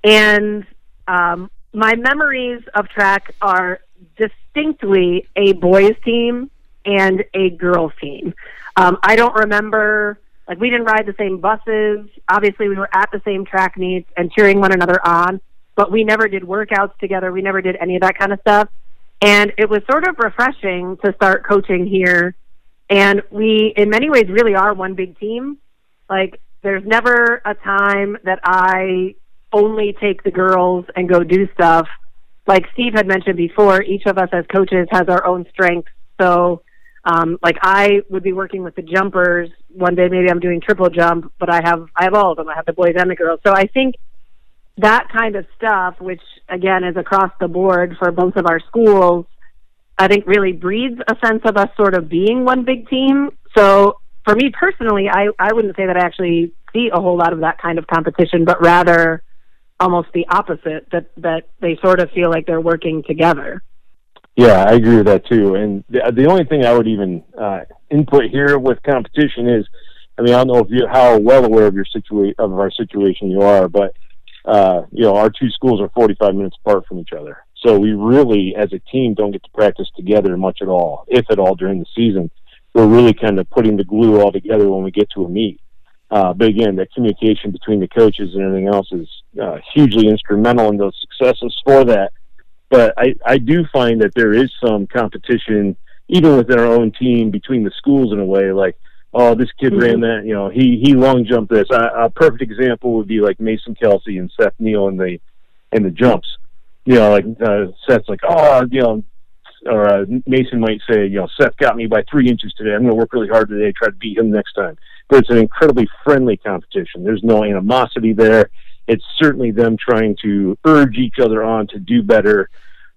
and um, my memories of track are distinctly a boys team and a girls team. Um, I don't remember like we didn't ride the same buses. Obviously, we were at the same track meets and cheering one another on, but we never did workouts together. We never did any of that kind of stuff. And it was sort of refreshing to start coaching here and we, in many ways, really are one big team. Like, there's never a time that I only take the girls and go do stuff. Like Steve had mentioned before, each of us as coaches has our own strengths. So, um, like I would be working with the jumpers one day. Maybe I'm doing triple jump, but I have I have all of them. I have the boys and the girls. So I think that kind of stuff, which again is across the board for both of our schools, I think really breeds a sense of us sort of being one big team. So for me personally, I, I wouldn't say that I actually see a whole lot of that kind of competition, but rather almost the opposite that that they sort of feel like they're working together. Yeah, I agree with that too. And the, the only thing I would even uh, input here with competition is, I mean, I don't know if you how well aware of your situation of our situation you are, but uh, you know, our two schools are 45 minutes apart from each other. So we really, as a team, don't get to practice together much at all, if at all, during the season. We're really kind of putting the glue all together when we get to a meet. Uh, but again, that communication between the coaches and everything else is uh, hugely instrumental in those successes for that. But I, I do find that there is some competition, even within our own team, between the schools in a way. Like, oh, this kid mm-hmm. ran that, you know, he he long jumped this. A, a perfect example would be like Mason Kelsey and Seth Neal in the in the jumps you know, like uh, Seth's like, oh, you know, or uh, Mason might say, you know, Seth got me by three inches today. I'm going to work really hard today, try to beat him next time. But it's an incredibly friendly competition. There's no animosity there. It's certainly them trying to urge each other on to do better.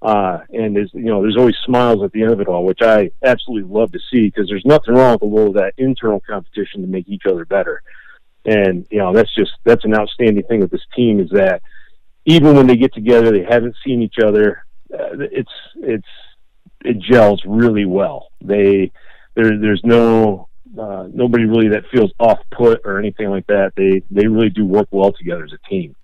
Uh, and there's, you know, there's always smiles at the end of it all, which I absolutely love to see because there's nothing wrong with a little of that internal competition to make each other better. And, you know, that's just, that's an outstanding thing with this team is that, even when they get together, they haven't seen each other. Uh, it's it's it gels really well. They there there's no uh, nobody really that feels off put or anything like that. They they really do work well together as a team.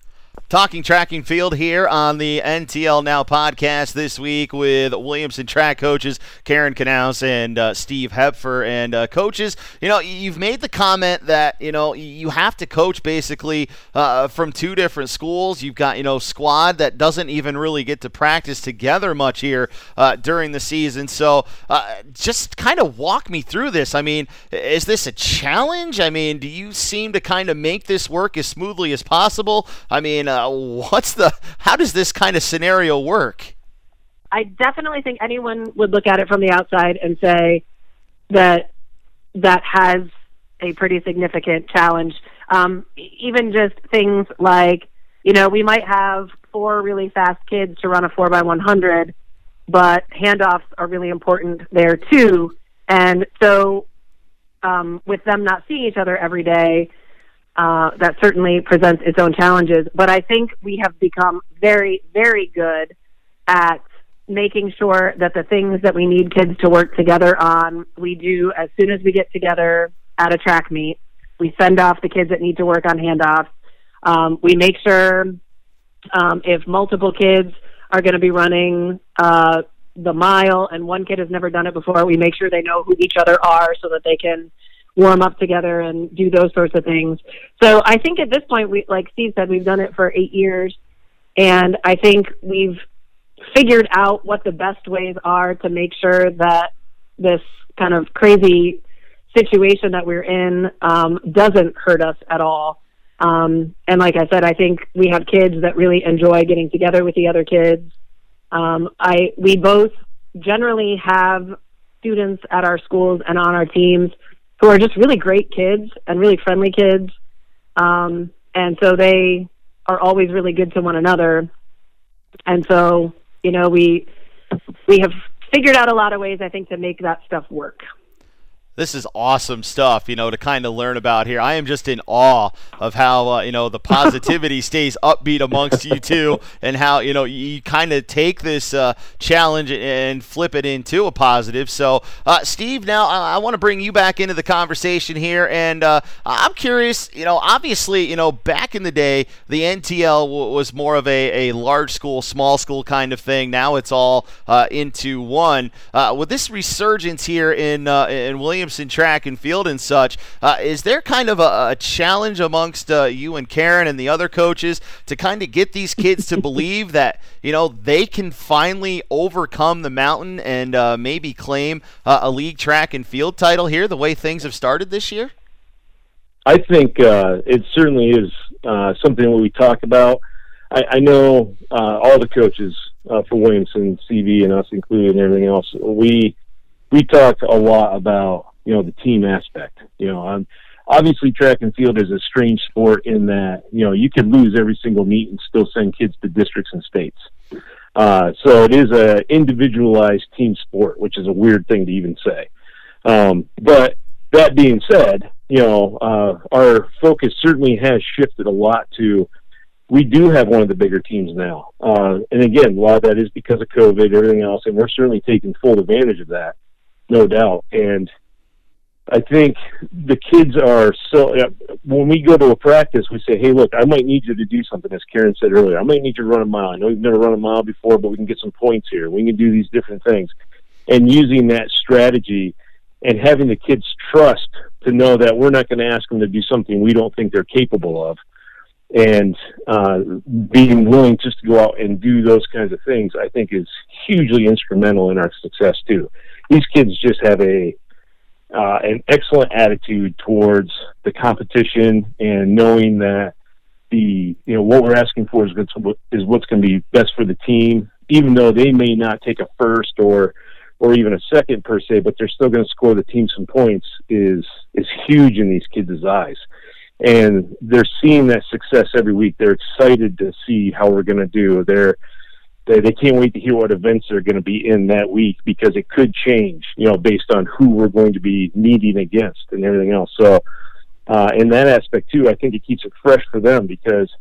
Talking track and field here on the NTL Now podcast this week with Williamson track coaches Karen Knaus and uh, Steve Hepfer. And uh, coaches, you know, you've made the comment that, you know, you have to coach basically uh, from two different schools. You've got, you know, squad that doesn't even really get to practice together much here uh, during the season. So uh, just kind of walk me through this. I mean, is this a challenge? I mean, do you seem to kind of make this work as smoothly as possible? I mean, uh, what's the how does this kind of scenario work? I definitely think anyone would look at it from the outside and say that that has a pretty significant challenge. Um, even just things like, you know, we might have four really fast kids to run a four by one hundred, but handoffs are really important there too. And so, um, with them not seeing each other every day, uh, that certainly presents its own challenges. But I think we have become very, very good at making sure that the things that we need kids to work together on, we do as soon as we get together at a track meet. We send off the kids that need to work on handoffs. Um, we make sure um, if multiple kids are going to be running uh, the mile and one kid has never done it before, we make sure they know who each other are so that they can warm up together and do those sorts of things. So I think at this point, we, like Steve said, we've done it for eight years, and I think we've figured out what the best ways are to make sure that this kind of crazy situation that we're in um, doesn't hurt us at all. Um, and like I said, I think we have kids that really enjoy getting together with the other kids. Um, I we both generally have students at our schools and on our teams who are just really great kids and really friendly kids. Um, and so they are always really good to one another. And so, you know, we we have figured out a lot of ways I think to make that stuff work this is awesome stuff, you know, to kind of learn about here. I am just in awe of how, uh, you know, the positivity stays upbeat amongst you two and how, you know, you kind of take this uh, challenge and flip it into a positive. So, uh, Steve, now I, I want to bring you back into the conversation here. And uh, I'm curious, you know, obviously, you know, back in the day, the NTL w- was more of a, a large school, small school kind of thing. Now it's all uh, into one. Uh, with this resurgence here in, in Williams, Williamson track and field and such. Uh, is there kind of a, a challenge amongst uh, you and Karen and the other coaches to kind of get these kids to believe that you know they can finally overcome the mountain and uh, maybe claim uh, a league track and field title here? The way things have started this year. I think uh, it certainly is uh, something that we talk about. I, I know all the coaches for Williamson, CV, and us included, and everything else. We we talk a lot about you know the team aspect. You know, um, obviously track and field is a strange sport in that you know you can lose every single meet and still send kids to districts and states. Uh, so it is a individualized team sport, which is a weird thing to even say. Um, but that being said, you know, uh, our focus certainly has shifted a lot to we do have one of the bigger teams now. Uh, and again, a lot of that is because of COVID, everything else, and we're certainly taking full advantage of that, no doubt. And I think the kids are so. When we go to a practice, we say, "Hey, look, I might need you to do something." As Karen said earlier, I might need you to run a mile. I know you've never run a mile before, but we can get some points here. We can do these different things, and using that strategy and having the kids trust to know that we're not going to ask them to do something we don't think they're capable of, and uh, being willing just to go out and do those kinds of things, I think is hugely instrumental in our success too. These kids just have a uh, an excellent attitude towards the competition and knowing that the you know what we're asking for is is what's going to be best for the team, even though they may not take a first or or even a second per se, but they're still going to score the team some points is is huge in these kids' eyes. And they're seeing that success every week. They're excited to see how we're going to do. They're they, they can't wait to hear what events are going to be in that week because it could change, you know, based on who we're going to be meeting against and everything else. So, uh, in that aspect too, I think it keeps it fresh for them because,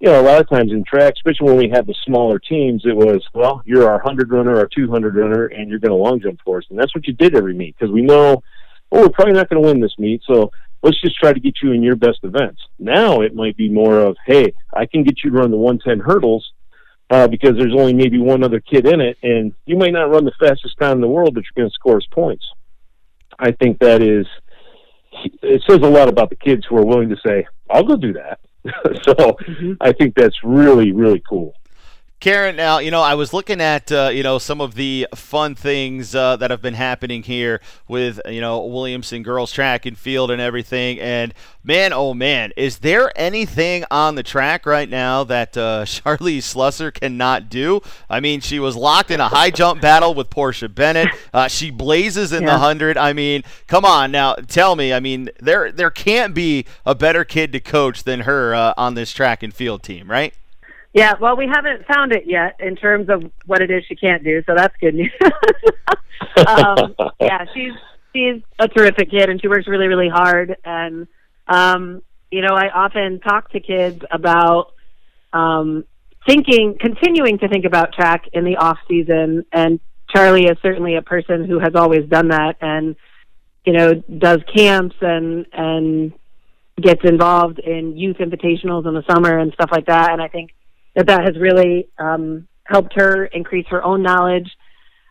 you know, a lot of times in track, especially when we had the smaller teams, it was, well, you're our 100 runner, our 200 runner, and you're going to long jump for us. And that's what you did every meet because we know, oh, we're probably not going to win this meet. So let's just try to get you in your best events. Now it might be more of, hey, I can get you to run the 110 hurdles uh, because there's only maybe one other kid in it, and you might not run the fastest time in the world, but you're going to score us points. I think that is, it says a lot about the kids who are willing to say, I'll go do that. so mm-hmm. I think that's really, really cool. Karen, now you know I was looking at uh, you know some of the fun things uh, that have been happening here with you know Williamson girls track and field and everything, and man, oh man, is there anything on the track right now that uh, Charlie Slusser cannot do? I mean, she was locked in a high jump battle with Portia Bennett. Uh, she blazes in yeah. the hundred. I mean, come on now, tell me. I mean, there there can't be a better kid to coach than her uh, on this track and field team, right? Yeah, well, we haven't found it yet in terms of what it is she can't do, so that's good news. um, yeah, she's she's a terrific kid, and she works really, really hard. And um, you know, I often talk to kids about um, thinking, continuing to think about track in the off season. And Charlie is certainly a person who has always done that, and you know, does camps and and gets involved in youth invitationals in the summer and stuff like that. And I think that that has really um, helped her increase her own knowledge,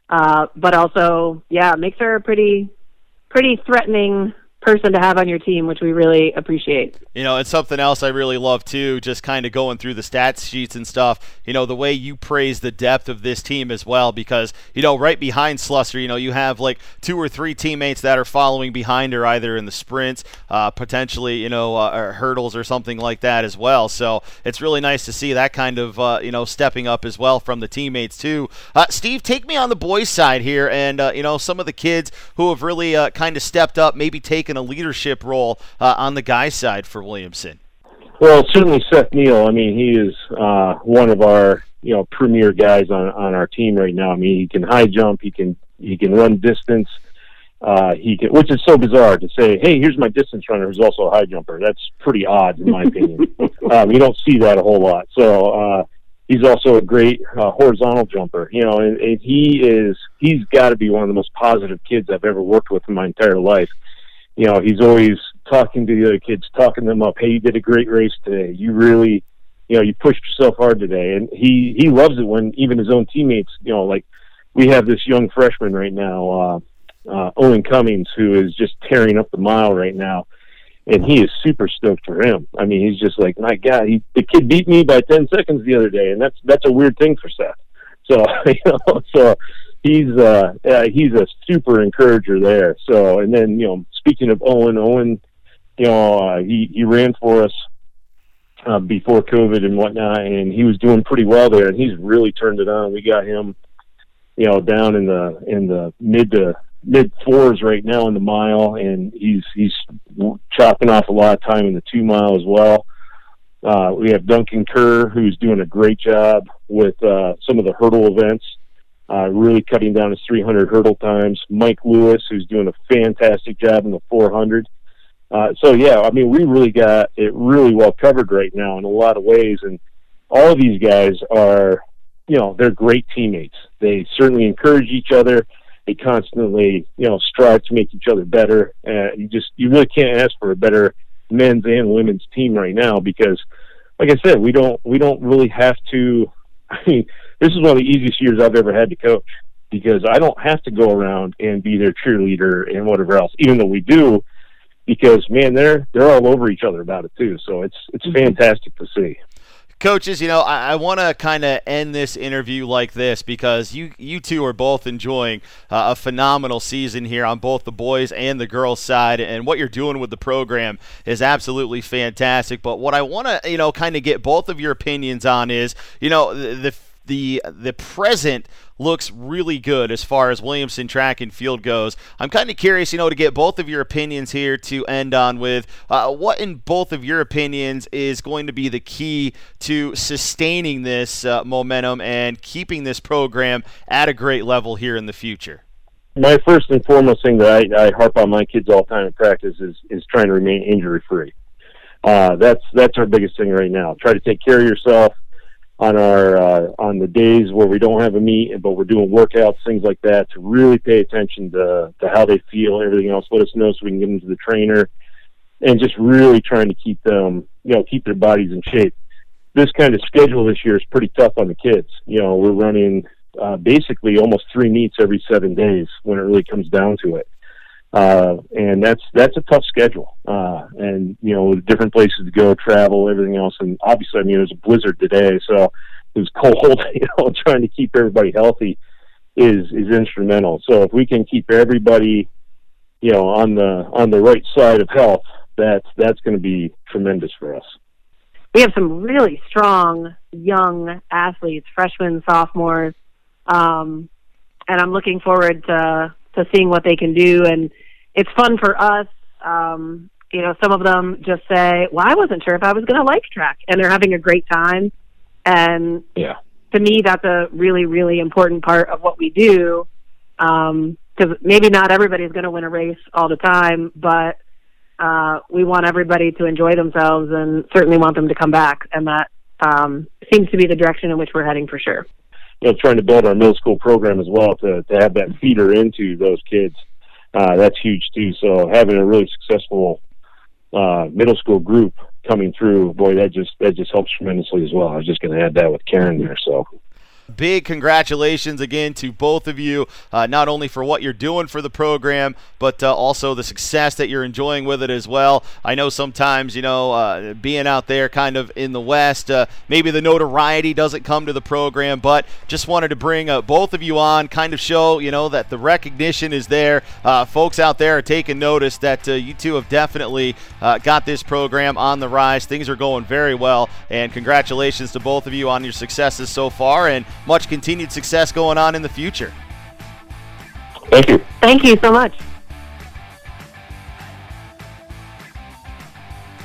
uh, but also, yeah, makes her a pretty, pretty threatening person to have on your team, which we really appreciate. You know, it's something else I really love too, just kind of going through the stats sheets and stuff. You know, the way you praise the depth of this team as well, because, you know, right behind Slusser, you know, you have like two or three teammates that are following behind her either in the sprints, uh, potentially, you know, uh, hurdles or something like that as well. So it's really nice to see that kind of, uh, you know, stepping up as well from the teammates too. Uh, Steve, take me on the boys' side here and, uh, you know, some of the kids who have really uh, kind of stepped up, maybe taken a leadership role uh, on the guy side for Williamson? Well, certainly Seth Neal. I mean, he is uh, one of our you know premier guys on on our team right now. I mean, he can high jump, he can he can run distance. Uh, he can, which is so bizarre to say, "Hey, here's my distance runner who's also a high jumper." That's pretty odd, in my opinion. um, you don't see that a whole lot. So uh, he's also a great uh, horizontal jumper. You know, and, and he is he's got to be one of the most positive kids I've ever worked with in my entire life you know, he's always talking to the other kids, talking them up. Hey, you did a great race today. You really, you know, you pushed yourself hard today. And he, he loves it when even his own teammates, you know, like we have this young freshman right now, uh, uh, Owen Cummings, who is just tearing up the mile right now. And he is super stoked for him. I mean, he's just like, my God, he, the kid beat me by 10 seconds the other day. And that's, that's a weird thing for Seth. So, you know, so he's uh, uh he's a super encourager there. So and then you know speaking of Owen, Owen, you know uh, he he ran for us uh, before COVID and whatnot, and he was doing pretty well there, and he's really turned it on. We got him, you know, down in the in the mid to mid fours right now in the mile, and he's he's chopping off a lot of time in the two mile as well. Uh, we have Duncan Kerr, who's doing a great job with uh, some of the hurdle events uh, really cutting down his 300 hurdle times. Mike Lewis, who's doing a fantastic job in the 400. Uh, so yeah, I mean, we really got it really well covered right now in a lot of ways, and all of these guys are, you know, they're great teammates. They certainly encourage each other. They constantly, you know, strive to make each other better. Uh, you just, you really can't ask for a better men's and women's team right now because, like I said, we don't, we don't really have to. I mean, this is one of the easiest years I've ever had to coach because I don't have to go around and be their cheerleader and whatever else, even though we do, because man, they're they're all over each other about it too. So it's it's mm-hmm. fantastic to see. Coaches, you know, I, I want to kind of end this interview like this because you you two are both enjoying uh, a phenomenal season here on both the boys and the girls side, and what you're doing with the program is absolutely fantastic. But what I want to, you know, kind of get both of your opinions on is, you know, the, the the the present looks really good as far as Williamson track and field goes. I'm kind of curious, you know, to get both of your opinions here to end on with uh, what, in both of your opinions, is going to be the key to sustaining this uh, momentum and keeping this program at a great level here in the future. My first and foremost thing that I, I harp on my kids all the time in practice is is trying to remain injury free. Uh, that's that's our biggest thing right now. Try to take care of yourself on our uh, on the days where we don't have a meet, but we're doing workouts, things like that, to really pay attention to, to how they feel everything else. Let us know so we can get them to the trainer and just really trying to keep them, you know, keep their bodies in shape. This kind of schedule this year is pretty tough on the kids. You know, we're running uh, basically almost three meets every seven days when it really comes down to it. Uh, and that's that's a tough schedule. Uh, and you know, different places to go, travel, everything else. And obviously, I mean, it was a blizzard today, so it was cold. You know, trying to keep everybody healthy is is instrumental. So if we can keep everybody, you know, on the on the right side of health, that's that's going to be tremendous for us. We have some really strong young athletes, freshmen, sophomores, um, and I'm looking forward to to seeing what they can do. And it's fun for us. Um, you know, some of them just say, "Well, I wasn't sure if I was going to like track," and they're having a great time. And yeah, to me, that's a really, really important part of what we do. Because um, maybe not everybody's going to win a race all the time, but uh, we want everybody to enjoy themselves and certainly want them to come back. And that um, seems to be the direction in which we're heading for sure. You know, trying to build our middle school program as well to, to have that feeder into those kids. Uh, that's huge too. So having a really successful uh, middle school group coming through, boy, that just that just helps tremendously as well. I was just going to add that with Karen there. So Big congratulations again to both of you, uh, not only for what you're doing for the program, but uh, also the success that you're enjoying with it as well. I know sometimes, you know, uh, being out there kind of in the West, uh, maybe the notoriety doesn't come to the program, but just wanted to bring uh, both of you on, kind of show, you know, that the recognition is there. Uh, folks out there are taking notice that you two have definitely got this program on the rise. Things are going very well, and congratulations to both of you on your successes so far. And much continued success going on in the future. Thank you. Thank you so much.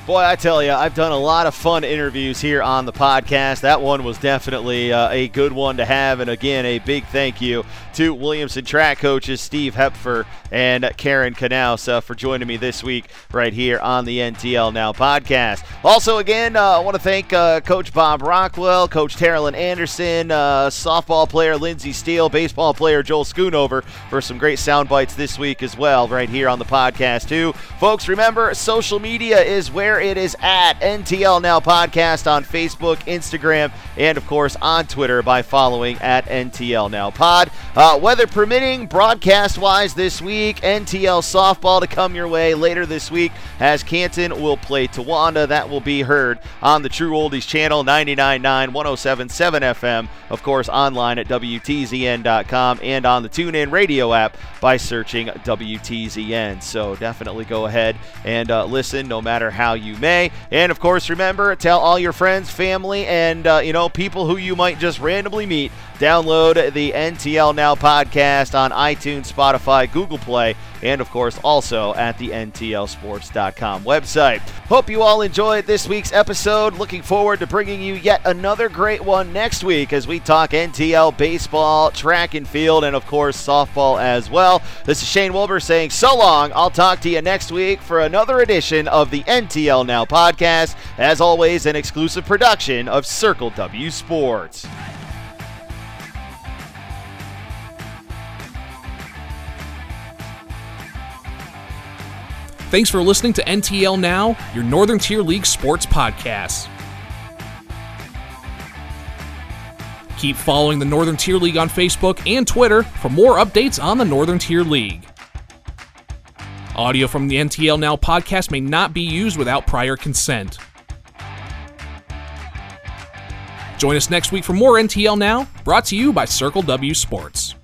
Boy, I tell you, I've done a lot of fun interviews here on the podcast. That one was definitely uh, a good one to have. And again, a big thank you to Williamson track coaches Steve Hepfer and Karen Knaus uh, for joining me this week right here on the NTL Now podcast. Also, again, uh, I want to thank uh, Coach Bob Rockwell, Coach Terilyn Anderson, uh, softball player Lindsey Steele, baseball player Joel Schoonover for some great sound bites this week as well, right here on the podcast, too. Folks, remember, social media is where it is at. NTL Now podcast on Facebook, Instagram, and of course on Twitter by following at NTL Now Pod. Uh, weather permitting, broadcast wise this week, NTL softball to come your way later this week as Canton will play Towanda. That will be heard on the True Oldies channel, 99.9, 107.7 FM. Of course, online at WTZN.com and on the TuneIn radio app by searching WTZN. So definitely go ahead and uh, listen no matter how you may. And of course, remember, tell all your friends, family, and uh, you know people who you might just randomly meet. Download the NTL Now podcast on iTunes, Spotify, Google Play, and of course also at the NTLSports.com website. Hope you all enjoyed this week's episode. Looking forward to bringing you yet another great one next week as we talk NTL baseball, track and field, and of course softball as well. This is Shane Wilbur saying so long. I'll talk to you next week for another edition of the NTL Now podcast. As always, an exclusive production of Circle W Sports. Thanks for listening to NTL Now, your Northern Tier League sports podcast. Keep following the Northern Tier League on Facebook and Twitter for more updates on the Northern Tier League. Audio from the NTL Now podcast may not be used without prior consent. Join us next week for more NTL Now, brought to you by Circle W Sports.